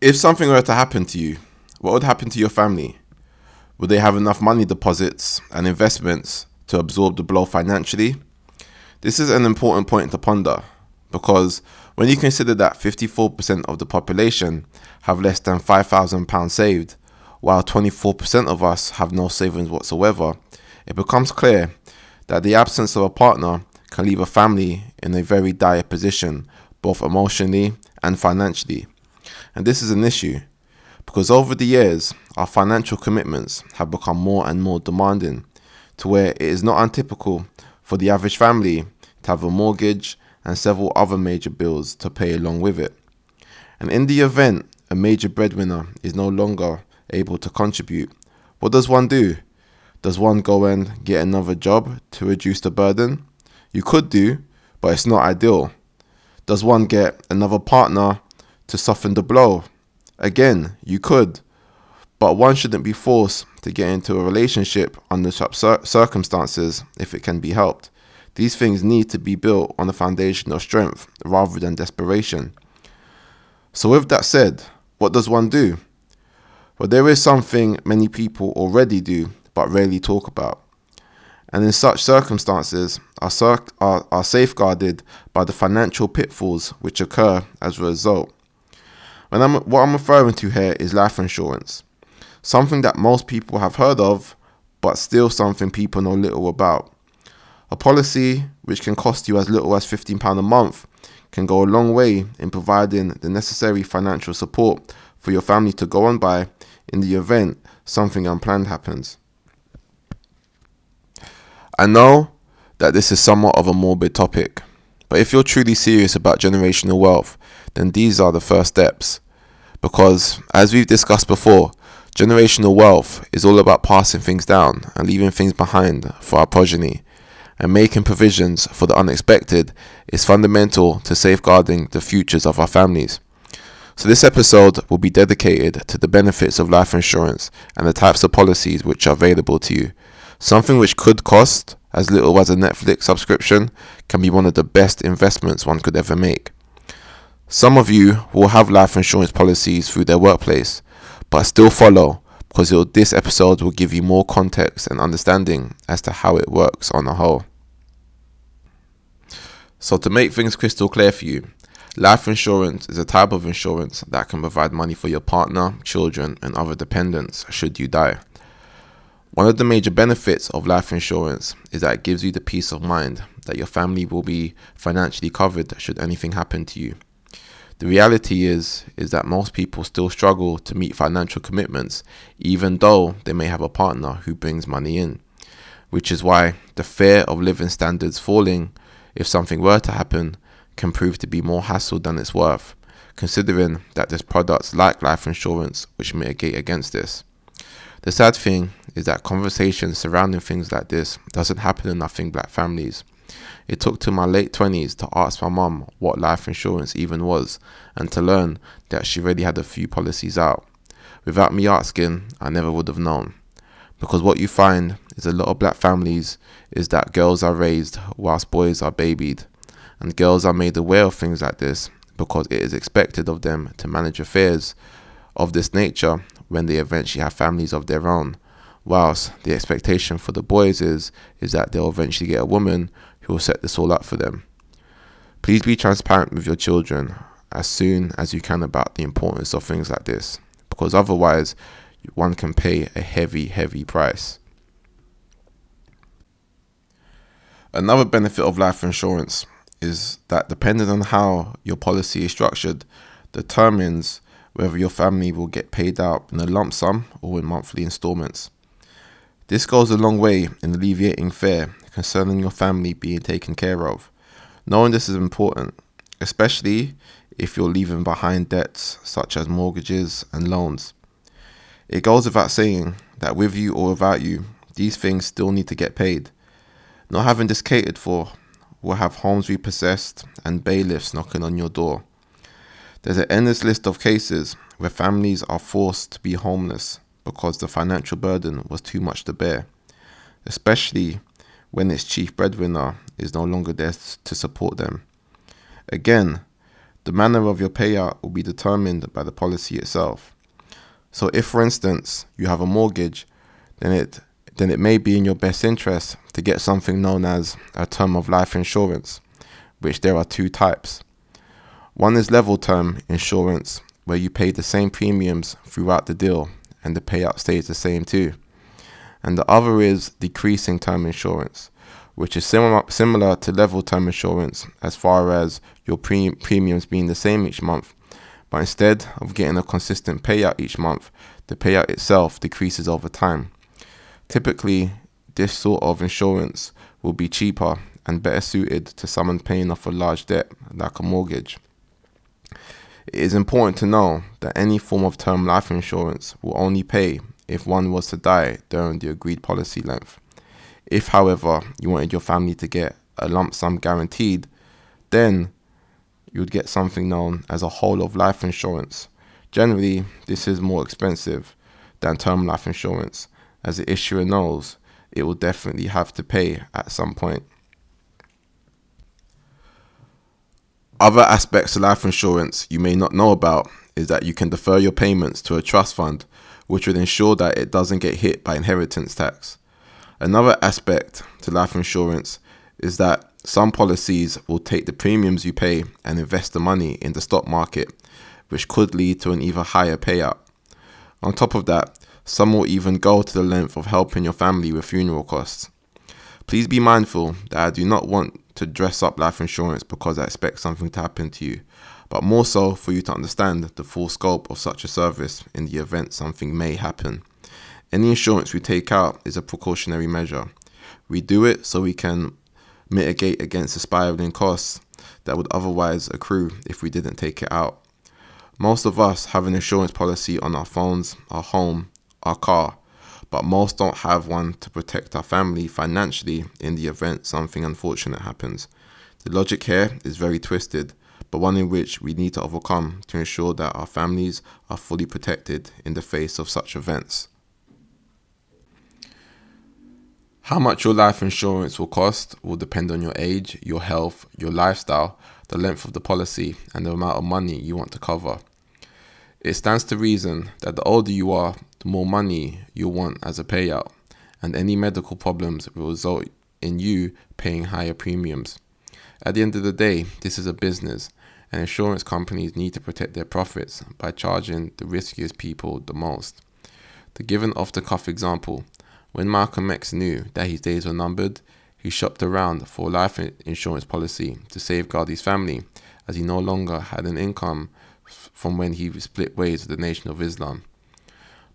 If something were to happen to you, what would happen to your family? Would they have enough money deposits and investments to absorb the blow financially? This is an important point to ponder because when you consider that 54% of the population have less than £5,000 saved, while 24% of us have no savings whatsoever, it becomes clear that the absence of a partner can leave a family in a very dire position, both emotionally and financially. And this is an issue because over the years, our financial commitments have become more and more demanding to where it is not untypical for the average family to have a mortgage and several other major bills to pay along with it. And in the event a major breadwinner is no longer able to contribute, what does one do? Does one go and get another job to reduce the burden? You could do, but it's not ideal. Does one get another partner to soften the blow? Again, you could, but one shouldn't be forced to get into a relationship under such circumstances if it can be helped. These things need to be built on a foundation of strength rather than desperation. So, with that said, what does one do? Well, there is something many people already do but rarely talk about. And in such circumstances, are, are, are safeguarded by the financial pitfalls which occur as a result. When I'm, what I'm referring to here is life insurance, something that most people have heard of, but still something people know little about. A policy which can cost you as little as £15 a month can go a long way in providing the necessary financial support for your family to go on by in the event something unplanned happens. I know that this is somewhat of a morbid topic, but if you're truly serious about generational wealth, then these are the first steps. Because, as we've discussed before, generational wealth is all about passing things down and leaving things behind for our progeny and making provisions for the unexpected is fundamental to safeguarding the futures of our families. So, this episode will be dedicated to the benefits of life insurance and the types of policies which are available to you. Something which could cost as little as a Netflix subscription can be one of the best investments one could ever make. Some of you will have life insurance policies through their workplace, but still follow because this episode will give you more context and understanding as to how it works on the whole. So, to make things crystal clear for you, life insurance is a type of insurance that can provide money for your partner, children, and other dependents should you die. One of the major benefits of life insurance is that it gives you the peace of mind that your family will be financially covered should anything happen to you. The reality is is that most people still struggle to meet financial commitments even though they may have a partner who brings money in, which is why the fear of living standards falling if something were to happen, can prove to be more hassle than it's worth, considering that there's products like life insurance which mitigate against this. The sad thing is that conversations surrounding things like this doesn't happen enough in black families. It took to my late 20s to ask my mum what life insurance even was and to learn that she already had a few policies out. Without me asking, I never would have known. Because what you find is a lot of black families is that girls are raised whilst boys are babied, and girls are made aware of things like this because it is expected of them to manage affairs of this nature when they eventually have families of their own. Whilst the expectation for the boys is is that they'll eventually get a woman who will set this all up for them. Please be transparent with your children as soon as you can about the importance of things like this, because otherwise one can pay a heavy, heavy price. Another benefit of life insurance is that depending on how your policy is structured, determines whether your family will get paid out in a lump sum or in monthly installments. This goes a long way in alleviating fear concerning your family being taken care of. Knowing this is important, especially if you're leaving behind debts such as mortgages and loans. It goes without saying that with you or without you, these things still need to get paid. Not having this catered for will have homes repossessed and bailiffs knocking on your door. There's an endless list of cases where families are forced to be homeless because the financial burden was too much to bear, especially when its chief breadwinner is no longer there to support them. Again, The manner of your payout will be determined by the policy itself. So if for instance you have a mortgage, then it then it may be in your best interest to get something known as a term of life insurance, which there are two types. One is level term insurance, where you pay the same premiums throughout the deal and the payout stays the same too. And the other is decreasing term insurance, which is similar similar to level term insurance as far as your pre- premiums being the same each month. But instead of getting a consistent payout each month, the payout itself decreases over time. Typically, this sort of insurance will be cheaper and better suited to someone paying off a large debt like a mortgage. It is important to know that any form of term life insurance will only pay if one was to die during the agreed policy length. If, however, you wanted your family to get a lump sum guaranteed, then you would get something known as a whole of life insurance. Generally, this is more expensive than term life insurance, as the issuer knows it will definitely have to pay at some point. Other aspects of life insurance you may not know about is that you can defer your payments to a trust fund, which would ensure that it doesn't get hit by inheritance tax. Another aspect to life insurance is that some policies will take the premiums you pay and invest the money in the stock market, which could lead to an even higher payout. On top of that, some will even go to the length of helping your family with funeral costs. Please be mindful that I do not want to dress up life insurance because I expect something to happen to you, but more so for you to understand the full scope of such a service in the event something may happen. Any insurance we take out is a precautionary measure. We do it so we can mitigate against the spiraling costs that would otherwise accrue if we didn't take it out. Most of us have an insurance policy on our phones, our home, our car, but most don't have one to protect our family financially in the event something unfortunate happens. The logic here is very twisted, but one in which we need to overcome to ensure that our families are fully protected in the face of such events. How much your life insurance will cost will depend on your age, your health, your lifestyle, the length of the policy, and the amount of money you want to cover. It stands to reason that the older you are, the more money you'll want as a payout, and any medical problems will result in you paying higher premiums. At the end of the day, this is a business, and insurance companies need to protect their profits by charging the riskiest people the most. To give an off the cuff example, when Malcolm X knew that his days were numbered, he shopped around for a life insurance policy to safeguard his family, as he no longer had an income from when he split ways with the Nation of Islam.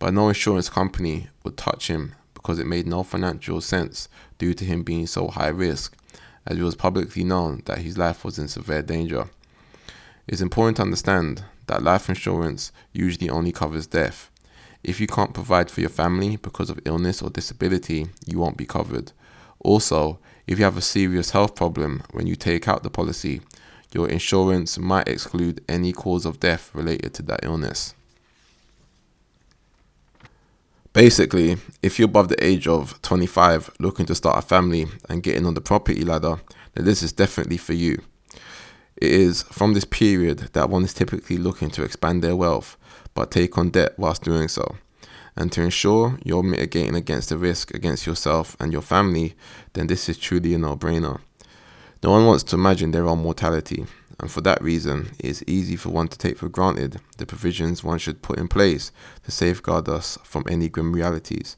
But no insurance company would touch him because it made no financial sense due to him being so high risk, as it was publicly known that his life was in severe danger. It's important to understand that life insurance usually only covers death, if you can't provide for your family because of illness or disability, you won't be covered. Also, if you have a serious health problem when you take out the policy, your insurance might exclude any cause of death related to that illness. Basically, if you're above the age of 25 looking to start a family and getting on the property ladder, then this is definitely for you. It is from this period that one is typically looking to expand their wealth but take on debt whilst doing so. And to ensure you're mitigating against the risk against yourself and your family, then this is truly a no brainer. No one wants to imagine their own mortality, and for that reason, it is easy for one to take for granted the provisions one should put in place to safeguard us from any grim realities.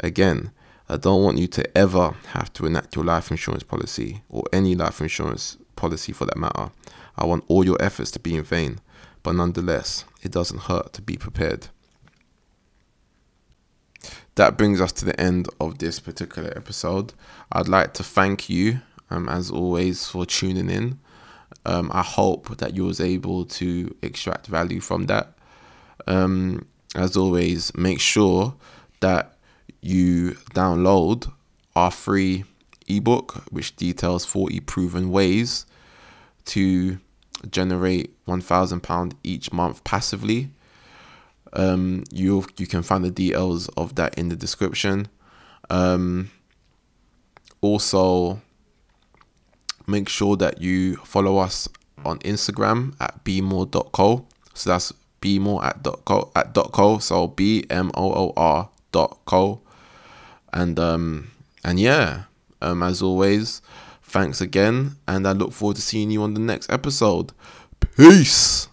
Again, I don't want you to ever have to enact your life insurance policy, or any life insurance policy for that matter. I want all your efforts to be in vain but nonetheless, it doesn't hurt to be prepared. That brings us to the end of this particular episode. I'd like to thank you, um, as always, for tuning in. Um, I hope that you was able to extract value from that. Um, as always, make sure that you download our free ebook, which details 40 proven ways to generate one thousand pound each month passively. Um, you you can find the details of that in the description. Um, also, make sure that you follow us on Instagram at bmoor.co. So that's bmoor at dot co at dot co. So b m o o r dot co. And um and yeah, um as always, thanks again, and I look forward to seeing you on the next episode. Peace.